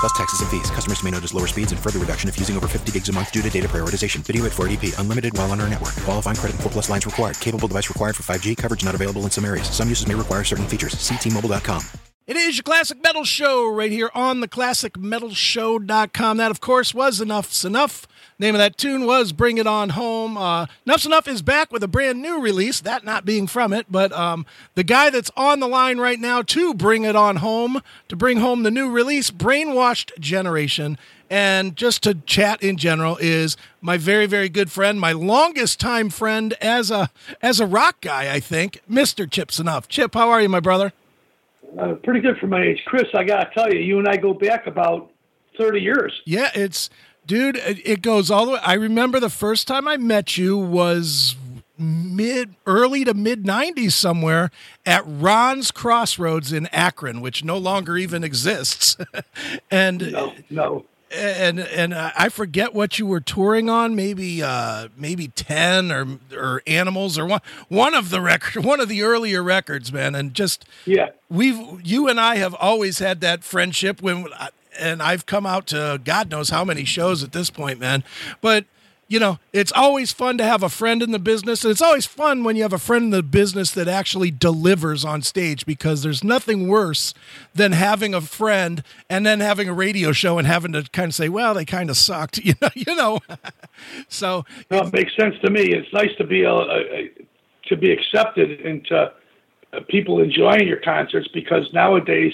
Plus taxes and fees. Customers may notice lower speeds and further reduction if using over 50 gigs a month due to data prioritization. Video at 480p. Unlimited while on our network. Qualifying credit and 4 plus lines required. Capable device required for 5G. Coverage not available in some areas. Some uses may require certain features. Ctmobile.com. It is your Classic Metal Show right here on the ClassicMetalShow.com. That, of course, was Enuff Z'Nuff. Name of that tune was Bring It On Home. Uh, Enuff Z'Nuff is back with a brand new release, that not being from it, but um, the guy that's on the line right now to bring it on home, to bring home the new release, Brainwashed Generation, and just to chat in general is my very very good friend my longest time friend as a as a rock guy i think mr Chip Z'nuff. Chip how are you my brother? Uh, pretty good for my age. Chris i gotta tell you you and i go back about 30 years. Yeah it's dude it goes all the way i remember the first time i met you was mid early to mid 90s somewhere at Ron's Crossroads in Akron which no longer even exists and no no and and I forget what you were touring on. Maybe uh, maybe ten or or animals or one one of the record one of the earlier records, man. And just yeah, we've you and I have always had that friendship when. And I've come out to God knows how many shows at this point, man. But you know, it's always fun to have a friend in the business. And it's always fun when you have a friend in the business that actually delivers on stage because there's nothing worse than having a friend and then having a radio show and having to kind of say, well, they kind of sucked, you know, you know. so no, it makes sense to me. It's nice to be a, a to be accepted into uh, people enjoying your concerts because nowadays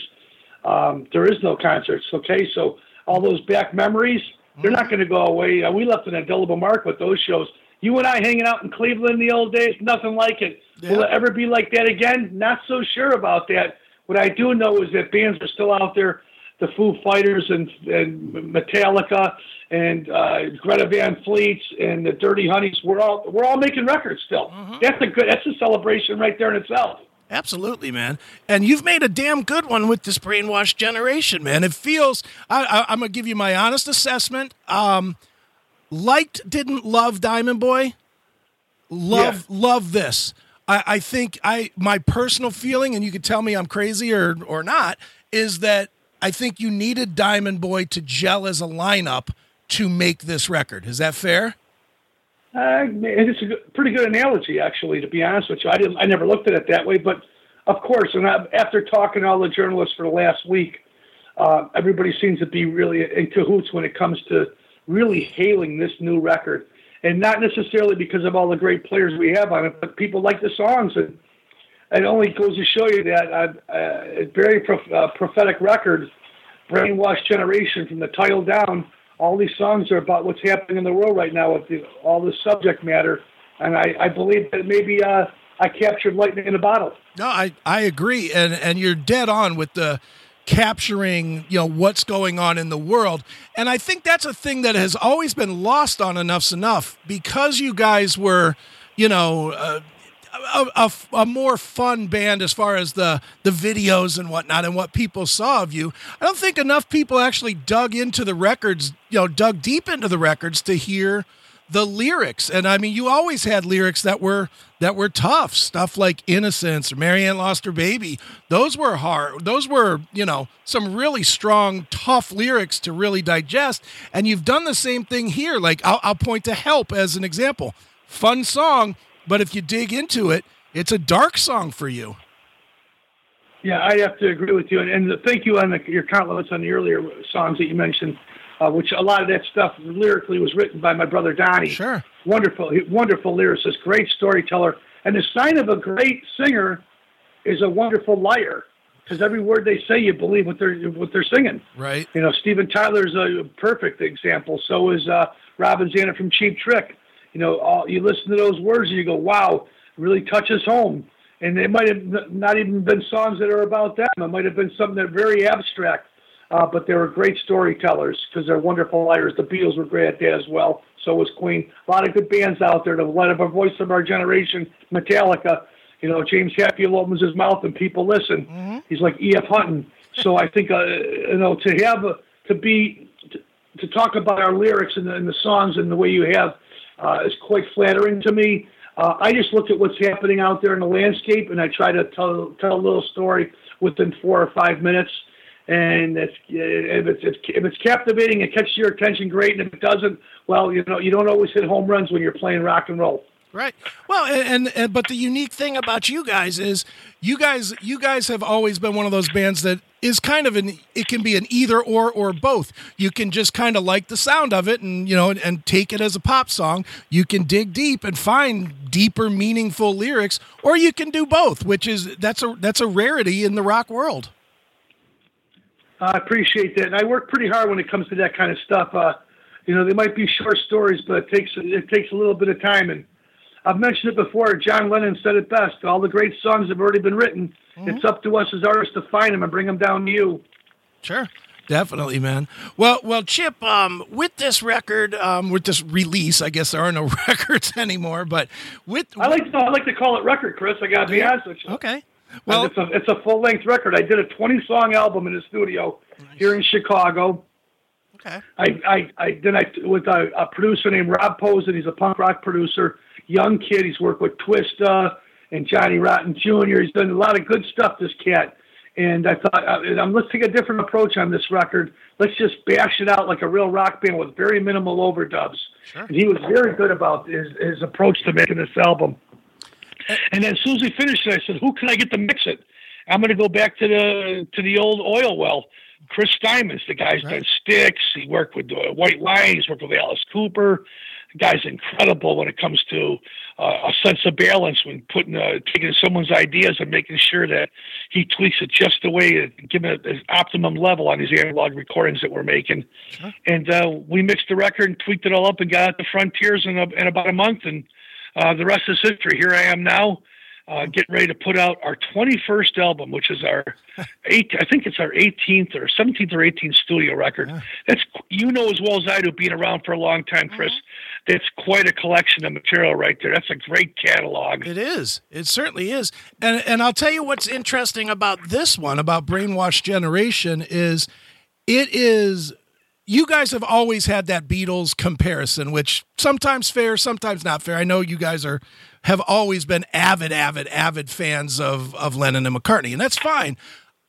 um, there is no concerts. Okay. So all those back memories, they're not going to go away. Uh, we left an indelible mark with those shows. You and I hanging out in Cleveland in the old days, nothing like it. Yeah. Will it ever be like that again? Not so sure about that. What I do know is that bands are still out there. The Foo Fighters and, and Metallica and uh, Greta Van Fleet and the Dirty Honeys. We're all we're all making records still. Mm-hmm. That's a good. That's a celebration right there in itself. Absolutely, man. And you've made a damn good one with this brainwashed generation, man. It feels. I, am gonna give you my honest assessment. Um, liked, didn't love Diamond Boy. Love, yeah. love this. I, I think I my personal feeling, and you could tell me I'm crazy or or not, is that I think you needed Diamond Boy to gel as a lineup to make this record. Is that fair? Uh, it's a good, pretty good analogy, actually. To be honest with you, I didn't. I never looked at it that way, but of course. And I, after talking to all the journalists for the last week, uh, everybody seems to be really in cahoots when it comes to really hailing this new record, and not necessarily because of all the great players we have on it, but people like the songs, and it only goes to show you that uh, uh, a very prof- uh, prophetic record, brainwashed generation from the title down all these songs are about what's happening in the world right now with the, all this subject matter, and I, I believe that maybe uh, I captured lightning in a bottle. No, I, I agree, and and you're dead on with the capturing you know what's going on in the world and i think that's a thing that has always been lost on Enuff Z'Nuff because you guys were you know uh, a, a, a, more fun band as far as the the videos and whatnot and what people saw of you. I don't think enough people actually dug into the records, you know, dug deep into the records to hear the lyrics. And I mean, you always had lyrics that were that were tough stuff like "Innocence" or "Marianne Lost Her Baby." Those were hard. Those were you know some really strong, tough lyrics to really digest. And you've done the same thing here. Like I'll, I'll point to "Help" as an example. Fun song but if you dig into it, it's a dark song for you. Yeah, I have to agree with you, and, and thank you on the, your compliments on the earlier songs that you mentioned, uh, which a lot of that stuff lyrically was written by my brother Donnie. Sure, wonderful, wonderful lyricist, great storyteller, and the sign of a great singer is a wonderful liar because every word they say, you believe what they're what they're singing. Right. You know, Steven Tyler's a perfect example. So is uh, Robin Zander from Cheap Trick you know, all, you listen to those words and you go, wow, really touches home. And it might have not even been songs that are about them. It might have been something that very abstract, uh, but they were great storytellers because they're wonderful writers. The Beatles were great at that as well. So was Queen. A lot of good bands out there. The light of a voice of our generation, Metallica. You know, James Hetfield opens his mouth and people listen. Mm-hmm. He's like E.F. Hutton. So I think, uh, you know, to have, a, to be, to, to talk about our lyrics and the, and the songs and the way you have uh, is quite flattering to me. Uh, I just look at what's happening out there in the landscape and I try to tell, tell a little story within four or five minutes. And if, if, it's, if it's captivating, it catches your attention, great. And if it doesn't, well, you know, you don't always hit home runs when you're playing rock and roll. Right. Well, and, and, but the unique thing about you guys is you guys you guys have always been one of those bands that is kind of an it can be an either or or both. You can just kind of like the sound of it and you know and, and take it as a pop song. You can dig deep and find deeper meaningful lyrics or you can do both, which is that's a that's a rarity in the rock world. I appreciate that. And I work pretty hard when it comes to that kind of stuff. Uh, you know, they might be short stories, but it takes it takes a little bit of time and I've mentioned it before. John Lennon said it best. All the great songs have already been written. Mm-hmm. It's up to us as artists to find them and bring them down to you. Sure. Definitely, man. Well, well, Chip. Um, with this record, um, with this release, I guess there are no records anymore. But with, I like to, I like to call it record, Chris. I got to be honest with you. Okay. Well, it's a it's a full length record. I did a twenty song album in the studio nice. here in Chicago. Okay. I I, I then I with a, a producer named Rob Posen. He's a punk rock producer young kid. He's worked with Twista and Johnny Rotten Jr. He's done a lot of good stuff, this cat. And I thought, uh, let's take a different approach on this record. Let's just bash it out like a real rock band with very minimal overdubs. Sure. And he was very good about his, his approach to making this album. And then as soon as he finished it, I said, "Who can I get to mix it?" I'm going to go back to the to the old oil well. Chris Diamonds, the guy's right. done Styx. He worked with uh, White Lion. He's worked with Alice Cooper. The guy's incredible when it comes to uh, a sense of balance when putting uh, taking someone's ideas and making sure that he tweaks it just the way to give it an optimum level on these analog recordings that we're making. Sure. And uh, we mixed the record and tweaked it all up and got it to Frontiers in, a, in about a month. And uh, the rest is history. Here I am now uh, getting ready to put out our 21st album, which is our eight. I think it's our 18th or 17th or 18th studio record. Yeah. That's you know as well as I do, being around for a long time, Chris. Mm-hmm. That's quite a collection of material right there. That's a great catalog. It is. It certainly is. And and I'll tell you what's interesting about this one about Brainwash Generation is it is you guys have always had that Beatles comparison, which sometimes fair, sometimes not fair. I know you guys are have always been avid, avid, avid fans of of Lennon and McCartney, and that's fine.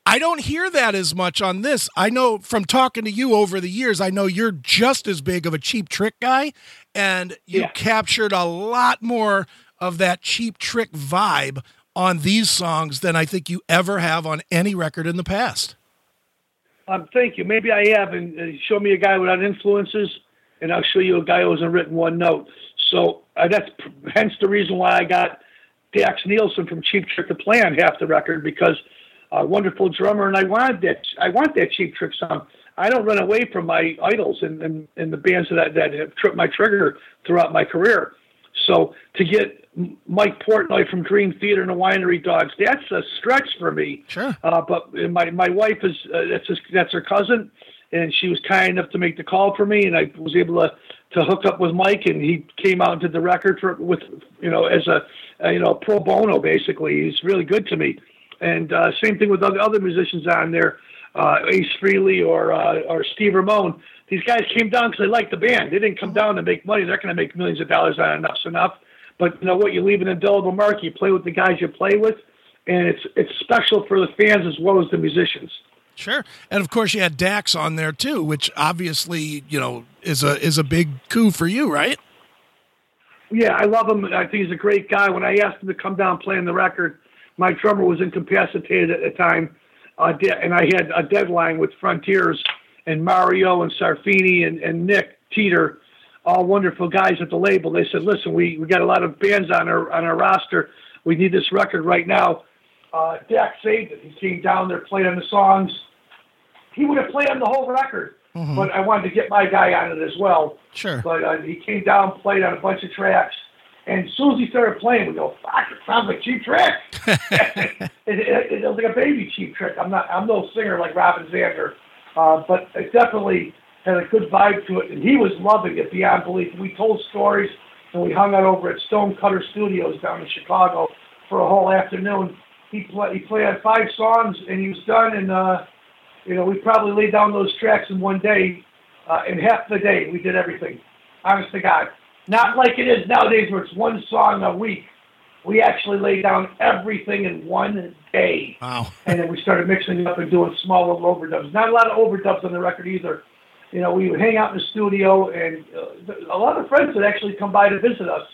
I don't hear that as much on this. I know from talking to you over the years, I know you're just as big of a cheap trick guy, and you yeah. captured a lot more of that cheap trick vibe on these songs than I think you ever have on any record in the past. Um, thank you. Maybe I have, and uh, show me a guy without influences, and I'll show you a guy who hasn't written one note. So uh, that's hence the reason why I got Dax Nielsen from Cheap Trick to play on half the record because a wonderful drummer, and I wanted that. I want that Cheap Trick song. I don't run away from my idols and, and, and the bands that that have tripped my trigger throughout my career. So to get Mike Portnoy from Dream Theater and the Winery Dogs, that's a stretch for me. Sure. Uh, but my my wife is uh, that's his, that's her cousin, and she was kind enough to make the call for me, and I was able to to hook up with Mike, and he came out and did the record for with you know as a, a you know pro bono basically. He's really good to me, and uh, same thing with other other musicians on there, uh, Ace Frehley or uh, or Steve Ramone these guys came down because they liked the band. They didn't come mm-hmm. down to make money. They're not going to make millions of dollars on Enuff Z'Nuff. But you know what? You leave an indelible mark. You play with the guys you play with, and it's it's special for the fans as well as the musicians. Sure, and of course you had Dax on there too, which obviously you know is a is a big coup for you, right? Yeah, I love him. I think he's a great guy. When I asked him to come down playing the record, my drummer was incapacitated at the time, uh, and I had a deadline with Frontiers and Mario and Sarfini and, and Nick Teeter, all wonderful guys at the label. They said, "Listen, we, we got a lot of bands on our on our roster. We need this record right now." Uh, Dax saved it. He came down there, played on the songs. He would have played on the whole record, mm-hmm. but I wanted to get my guy on it as well. Sure. But uh, he came down, played on a bunch of tracks. And as soon as he started playing, we go, "Fuck! Sounds like Cheap Trick." it, it, it, was like a baby Cheap Trick. I'm not. I'm no singer like Robin Zander, uh, but it definitely had a good vibe to it, and he was loving it beyond belief. We told stories, and we hung out over at Stonecutter Studios down in Chicago for a whole afternoon. He play, he played five songs and he was done. And uh, you know, we probably laid down those tracks in one day. Uh, in half the day, we did everything. Honest to God, not like it is nowadays where it's one song a week. We actually laid down everything in one day. Wow. and then we started mixing it up and doing small little overdubs. Not a lot of overdubs on the record either. You know, we would hang out in the studio, and uh, a lot of friends would actually come by to visit us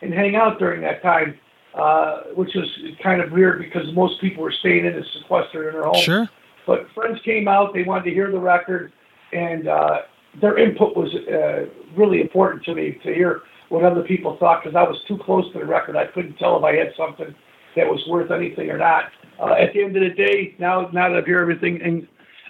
and hang out during that time, uh, which was kind of weird because most people were staying in and sequestered in their homes. Sure. But friends came out; they wanted to hear the record, and uh, their input was uh, really important to me to hear what other people thought because I was too close to the record. I couldn't tell if I had something that was worth anything or not. Uh, at the end of the day, now now that I hear everything in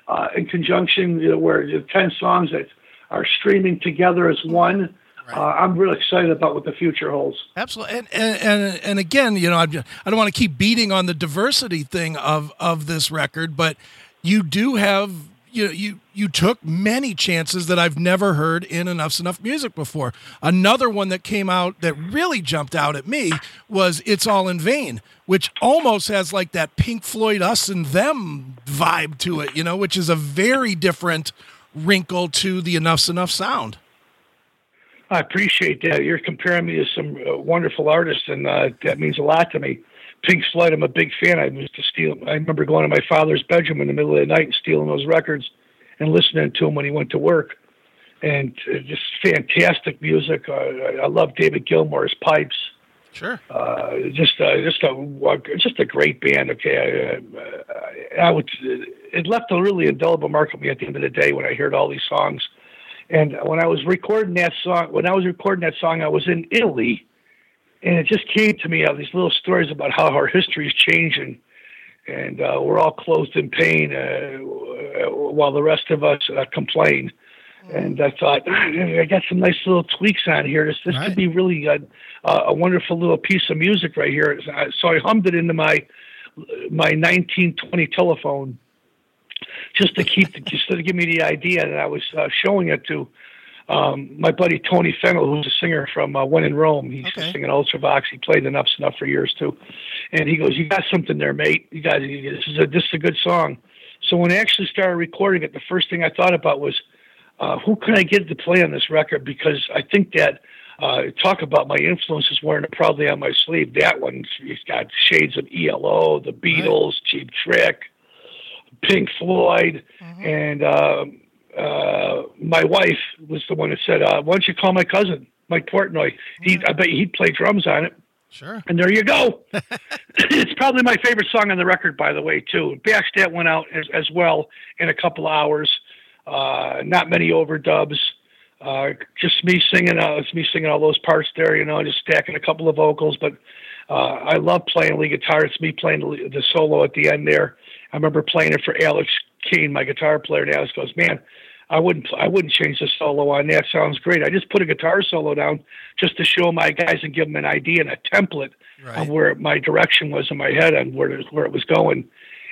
uh, in conjunction, you know, where the ten songs that are streaming together as one. Uh, I'm really excited about what the future holds. Absolutely, and and and, and again, you know, I, I don't want to keep beating on the diversity thing of of this record, but you do have you you you took many chances that I've never heard in Enuff Z'Nuff music before. Another one that came out that really jumped out at me was "It's All in Vain," which almost has like that Pink Floyd "Us and Them" vibe to it, you know, which is a very different wrinkle to the Enuff Z'Nuff sound. I appreciate that. You're comparing me to some uh, wonderful artists, and uh, that means a lot to me. Pink Floyd, I'm a big fan. I used to steal. I remember going to my father's bedroom in the middle of the night and stealing those records and listening to them when he went to work. And uh, just fantastic music. Uh, I, I love David Gilmour's pipes. Sure. Uh, just uh, just a just a great band. Okay, I, I would. It left a really indelible mark on me at the end of the day when I heard all these songs. And when I was recording that song, when I was recording that song, I was in Italy and it just came to me of these little stories about how our history is changing, and uh, we're all clothed in pain uh, while the rest of us uh, complain. And I thought I got some nice little tweaks on here. This, this right. could be really a, a wonderful little piece of music right here. So I hummed it into my my 1920 telephone just to keep just to give me the idea. And I was uh, showing it to um, my buddy Tony Fennell, who's a singer from uh, When in Rome, he's okay. singing Ultravox. He played Enuff Z'Nuff for years too, and he goes, "You got something there, mate. You got this is a this is a good song." So when I actually started recording it, the first thing I thought about was, uh, who can I get to play on this record? Because I think that uh, talk about my influences wearing it proudly on my sleeve. That one, he's got shades of ELO, the Beatles, right. Cheap Trick, Pink Floyd, mm-hmm. and. Uh, uh, my wife was the one that said, uh, "Why don't you call my cousin, Mike Portnoy? He, I bet he'd play drums on it." Sure. And there you go. it's probably my favorite song on the record, by the way, too. Backstadt went out as, as well in a couple hours. Uh, not many overdubs. Uh, just me singing. Uh, it's me singing all those parts there, you know, just stacking a couple of vocals. But uh, I love playing lead guitar. It's me playing the, the solo at the end there. I remember playing it for Alex Keen, my guitar player. And Alex goes, "Man, I wouldn't I wouldn't change the solo on that. Sounds great. I just put a guitar solo down just to show my guys and give them an idea and a template right. of where my direction was in my head and where it, where it was going.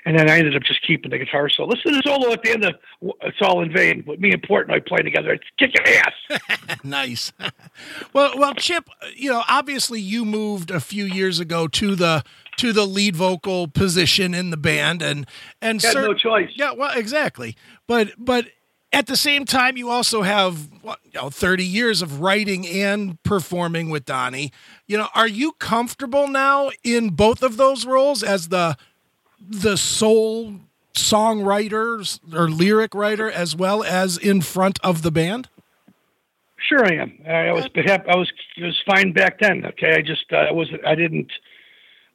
And then I ended up just keeping the guitar solo. Listen to the solo at the end of uh, It's All in Vain. But me and Portnoy play together. It's kicking ass. nice. well, well, Chip, you know, obviously you moved a few years ago to the to the lead vocal position in the band, and and had no choice. Yeah, well, exactly. But but at the same time, you also have what, you know, 30 years of writing and performing with Donnie. You know, are you comfortable now in both of those roles as the the sole songwriter or lyric writer as well as in front of the band? Sure, I am. I was I was it was fine back then. Okay, I just uh, I was I didn't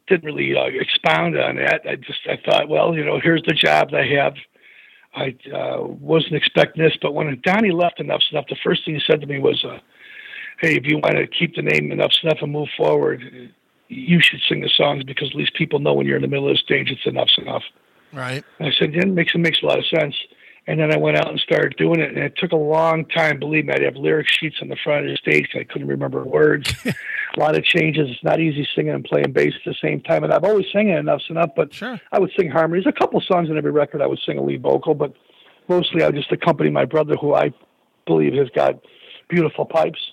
didn't really uh, expound on that. I just I thought, well, you know, here's the job I have I uh, wasn't expecting this, but when Donnie left Enuff Z'Nuff, the first thing he said to me was, uh, "Hey, if you want to keep the name Enough Z'Nuff and move forward, you should sing the songs because at least people know when you're in the middle of the stage, it's Enuff Z'Nuff." Right. And I said, "Yeah, it makes it makes a lot of sense." And then I went out and started doing it, and it took a long time. Believe me, I'd have lyric sheets on the front of the stage. I couldn't remember words. a lot of changes. It's not easy singing and playing bass at the same time. And I've always sang Enuff Z'Nuff, but sure. I would sing harmonies. A couple songs in every record, I would sing a lead vocal, but mostly I would just accompany my brother, who I believe has got beautiful pipes.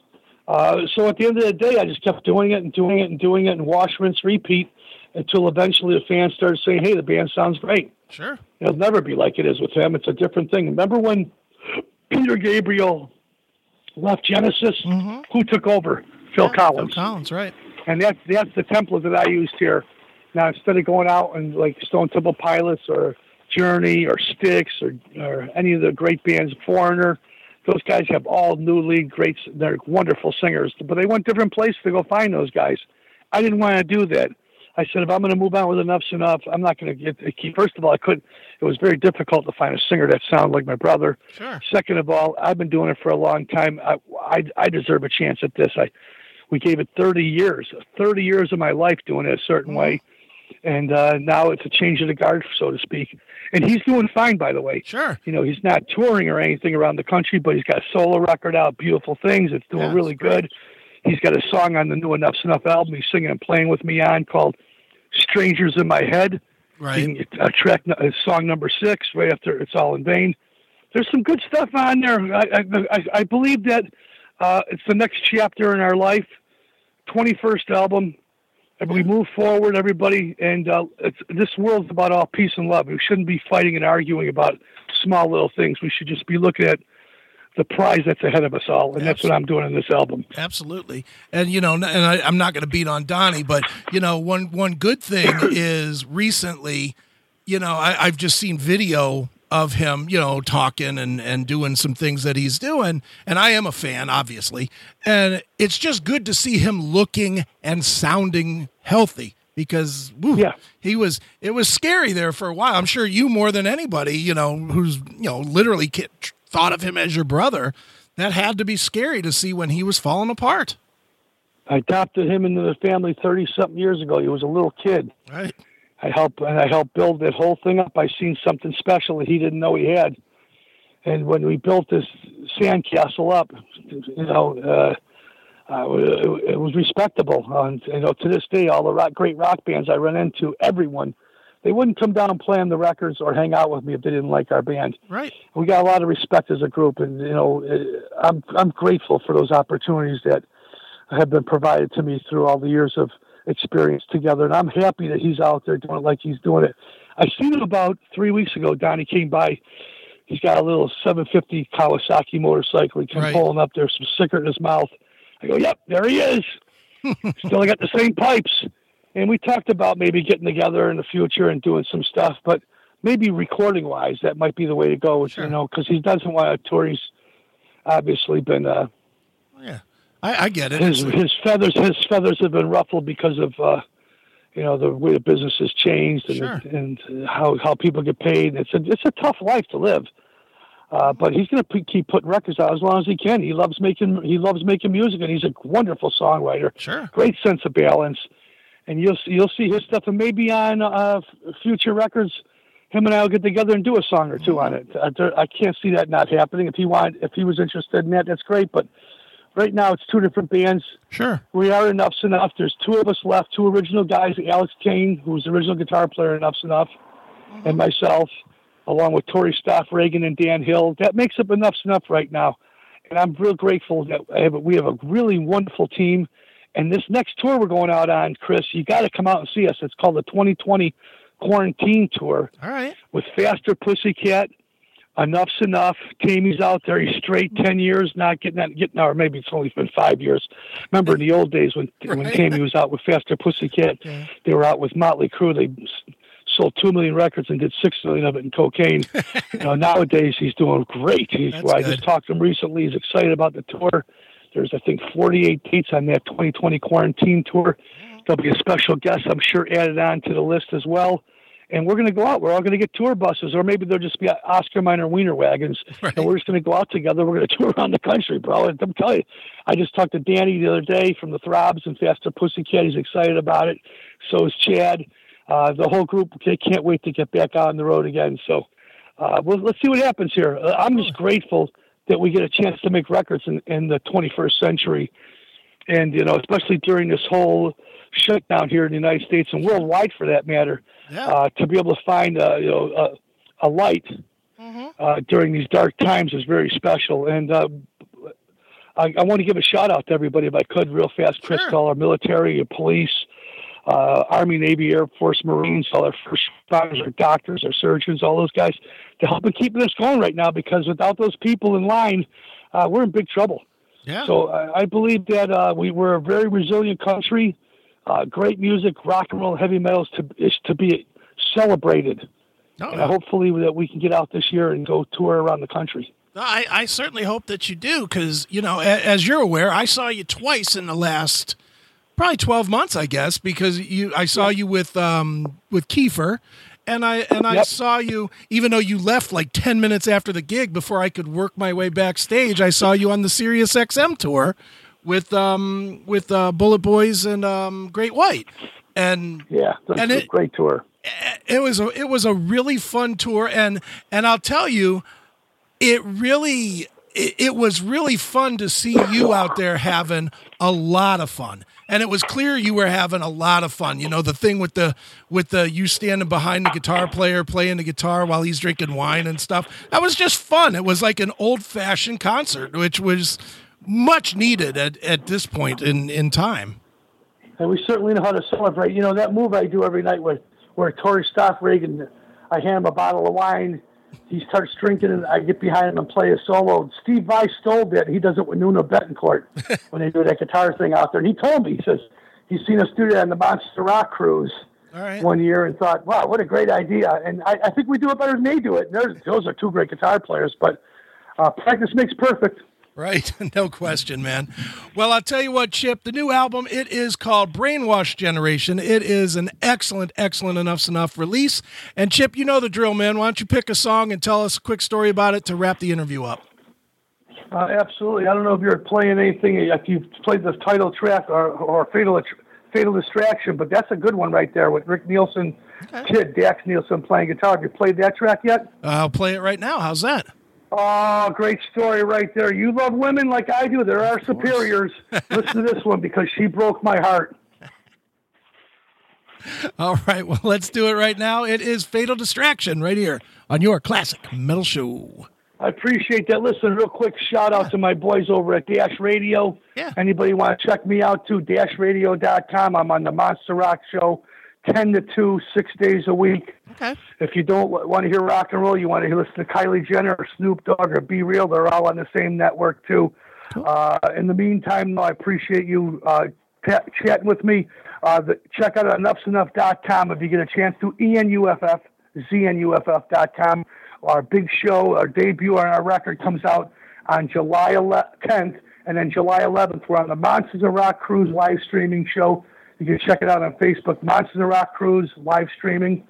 Uh, so at the end of the day, I just kept doing it and doing it and doing it and wash, rinse, repeat until eventually the fans started saying, "Hey, the band sounds great." Sure. It'll never be like it is with him. It's a different thing. Remember when Peter Gabriel left Genesis? Mm-hmm. Who took over? Phil Collins. Phil Collins, right? And that's that's the template that I used here. Now instead of going out and like Stone Temple Pilots or Journey or Styx or or any of the great bands, Foreigner, those guys have all new lead greats. They're wonderful singers, but they went different places to go find those guys. I didn't want to do that. I said, if I'm going to move on with Enuff Z'Nuff, I'm not going to get. First of all, I couldn't. It was very difficult to find a singer that sounded like my brother. Sure. Second of all, I've been doing it for a long time. I, I, I deserve a chance at this. I, we gave it 30 years, 30 years of my life doing it a certain way, and uh, now it's a change of the guard, so to speak. And he's doing fine, by the way. Sure. You know, he's not touring or anything around the country, but he's got a solo record out, Beautiful Things. It's doing Yeah, really great. good. He's got a song on the new Enuff Z'Nuff album. He's singing and playing with me on called "Strangers in My Head." Right. uh, track uh, song number six, right after "It's All in Vain." There's some good stuff on there. I I, I, believe that uh, it's the next chapter in our life. Twenty first album. And we move forward, everybody, and uh, it's, this world's about all peace and love. We shouldn't be fighting and arguing about small little things. We should just be looking at the prize that's ahead of us all, and that's what I'm doing in this album. Absolutely, and you know, and I, I'm not going to beat on Donnie, but you know, one one good thing is recently, you know, I, I've just seen video of him, you know, talking and and doing some things that he's doing, and I am a fan, obviously, and it's just good to see him looking and sounding healthy because woo, Yeah. he was it was scary there for a while. I'm sure you more than anybody, you know, who's you know literally thought of him as your brother. That had to be scary to see when he was falling apart. I adopted him into the family 30 something years ago. He was a little kid. Right. I helped and I helped build that whole thing up. I seen something special that he didn't know he had. And when we built this sandcastle up, you know, uh, uh, it, it was respectable. And, you know, to this day, all the rock, great rock bands I run into, everyone, they wouldn't come down and play on the records or hang out with me if they didn't like our band. Right. We got a lot of respect as a group, and you know, uh, I'm I'm grateful for those opportunities that have been provided to me through all the years of experience together. And I'm happy that he's out there doing it like he's doing it. I seen him about three weeks ago. Donnie came by. He's got a little 750 Kawasaki motorcycle. He came Right. pulling up there, some cigarette in his mouth. I go, "Yep, there he is. Still got the same pipes." And we talked about maybe getting together in the future and doing some stuff, but maybe recording wise, that might be the way to go. Sure. You know, because he doesn't want to tour. He's obviously been uh, Yeah. I, I get it. his his feathers his feathers have been ruffled because of uh, you know the way the business has changed and Sure. and how how people get paid. It's a it's a tough life to live. Uh, but he's going to keep putting records out as long as he can. He loves making he loves making music, and he's a wonderful songwriter. Sure. Great sense of balance, and you'll you'll see his stuff, and maybe on uh, future records, him and I will get together and do a song or two on it. I, I can't see that not happening. If he wanted, if he was interested in that, that's great. But right now, it's two different bands Sure. we are Enuff Z'Nuff. There's two of us left, two original guys, Alex Kane, who's the original guitar player in Enuff Z'Nuff, and myself, along with Tori Stoffregen and Dan Hill. That makes up Enuff Z'Nuff right now. And I'm real grateful that I have, we have a really wonderful team. And this next tour we're going out on, Chris, you got to come out and see us. It's called the 2020 Quarantine Tour All right. with Faster Pussycat. Enuff Z'Nuff. Taime's out there. He's straight ten years, not getting that, getting or maybe it's only been five years. Remember in the old days when when Right. Taime was out with Faster Pussycat, Yeah. they were out with Motley Crue. They sold two million records and did six million of it in cocaine. you know, nowadays he's doing great. He's, That's well, I just talked to him recently. He's excited about the tour. There's I think 48 dates on that 2020 quarantine tour. There'll be a special guest, I'm sure, added on to the list as well and we're going to go out. We're all going to get tour buses, or maybe they'll just be Oscar Mayer Wiener wagons, Right. and we're just going to go out together. We're going to tour around the country, bro. And I'm telling you, I just talked to Danny the other day from the Throbs and Faster Pussycat. He's excited about it. So is Chad. Uh, the whole group they can't wait to get back on the road again. So uh, well, let's see what happens here. Uh, I'm just grateful that we get a chance to make records in, in the 21st century, and you know, especially during this whole shutdown here in the United States and worldwide, for that matter Yeah. uh, to be able to find uh, you know a, a light Mm-hmm. uh, during these dark times is very special. And uh, I, I want to give a shout out to everybody if I could, real fast. Chris, all our military, police, uh, Army, Navy, Air Force, Marines, all our first responders, our doctors, our surgeons, all those guys to help in keeping us going right now. Because without those people in line, uh, we're in big trouble. Yeah. So I, I believe that uh, we, we're a very resilient country. Uh, great music, rock and roll, heavy metals to is to be celebrated. No, And hopefully that we can get out this year and go tour around the country. I, I certainly hope that you do because, you know, a, as you're aware, I saw you twice in the last probably 12 months, I guess, because you I saw you with um, with Kiefer. And I and I Yep. saw you, even though you left like ten minutes after the gig, before I could work my way backstage. I saw you on the Sirius XM tour with um, with uh, Bullet Boys and um, Great White, and Yeah, And a it- great tour. it was a it was a really fun tour and and I'll tell you it really it was really fun to see you out there having a lot of fun and it was clear you were having a lot of fun. You know the thing with the with the you standing behind the guitar player playing the guitar while he's drinking wine and stuff that was just fun. It was like an old fashioned concert which was much needed at, at this point in in time. And we certainly know how to celebrate. You know, that move I do every night where, where Tori Stoffregen, I hand him a bottle of wine, he starts drinking, and I get behind him and play a solo. Steve Vai stole that. He does it with Nuno Bettencourt when they do that guitar thing out there. And he told me, he says, he's seen us do that on the Monster Rock cruise right one year and thought, wow, what a great idea. And I, I think we do it better than they do it. Those are two great guitar players, but uh, practice makes perfect. Right, no question, man. Well, I'll tell you what, Chip, the new album, it is called Brainwash Generation. It is an excellent, excellent Enuff Z'Nuff release. And Chip, you know the drill, man. Why don't you pick a song and tell us a quick story about it to wrap the interview up? Uh, absolutely. I don't know if you're playing anything, if you've played the title track or, or Fatal Fatal Distraction, but that's a good one right there with Rick Nielsen, kid Dax Nielsen playing guitar. Have you played that track yet? I'll play it right now. How's that? Oh, great story right there. You love women like I do. There are superiors. Listen to this one because she broke my heart. All right, well, let's do it right now. It is Fatal Distraction right here on your classic metal show. I appreciate that. Listen, real quick shout out to my boys over at Dash Radio. Yeah. Anybody want to check me out too? DashRadio.com. I'm on the Monster Rock Show, 10 to 2, six days a week. Okay. If you don't want to hear rock and roll, you want to listen to Kylie Jenner or Snoop Dogg or Be Real, they're all on the same network too. Uh, in the meantime, though, I appreciate you uh, ta- chatting with me. Uh, the, check out enoughsenough.com if you get a chance to. ENUFF, ZNUFF.com. Our big show, our debut on our record comes out on July 11th, 10th, and then July 11th, we're on the Monsters of Rock Cruise live streaming show. You can check it out on Facebook, Monsters of Rock Cruise live streaming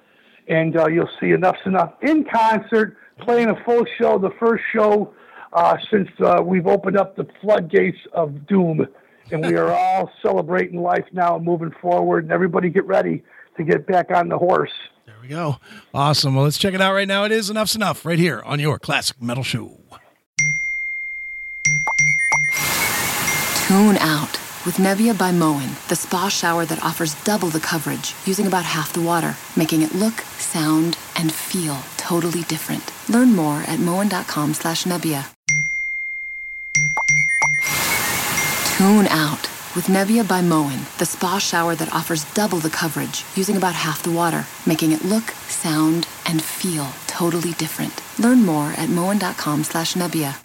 and uh, you'll see Enuff Z'Nuff in concert, playing a full show, the first show uh, since uh, we've opened up the floodgates of doom. And we are all celebrating life now and moving forward, and everybody get ready to get back on the horse. There we go. Awesome. Well, let's check it out right now. It is Enuff Z'Nuff right here on your classic metal show. Tune out with Nebia by Moen, the spa shower that offers double the coverage using about half the water, making it look, sound, and feel totally different. Learn more at moen.com slash Nebia. Tune out with Nebia by Moen, the spa shower that offers double the coverage using about half the water, making it look, sound, and feel totally different. Learn more at moen.com slash Nebia.